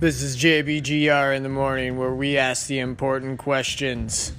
This is JBGR in the morning where we ask the important questions.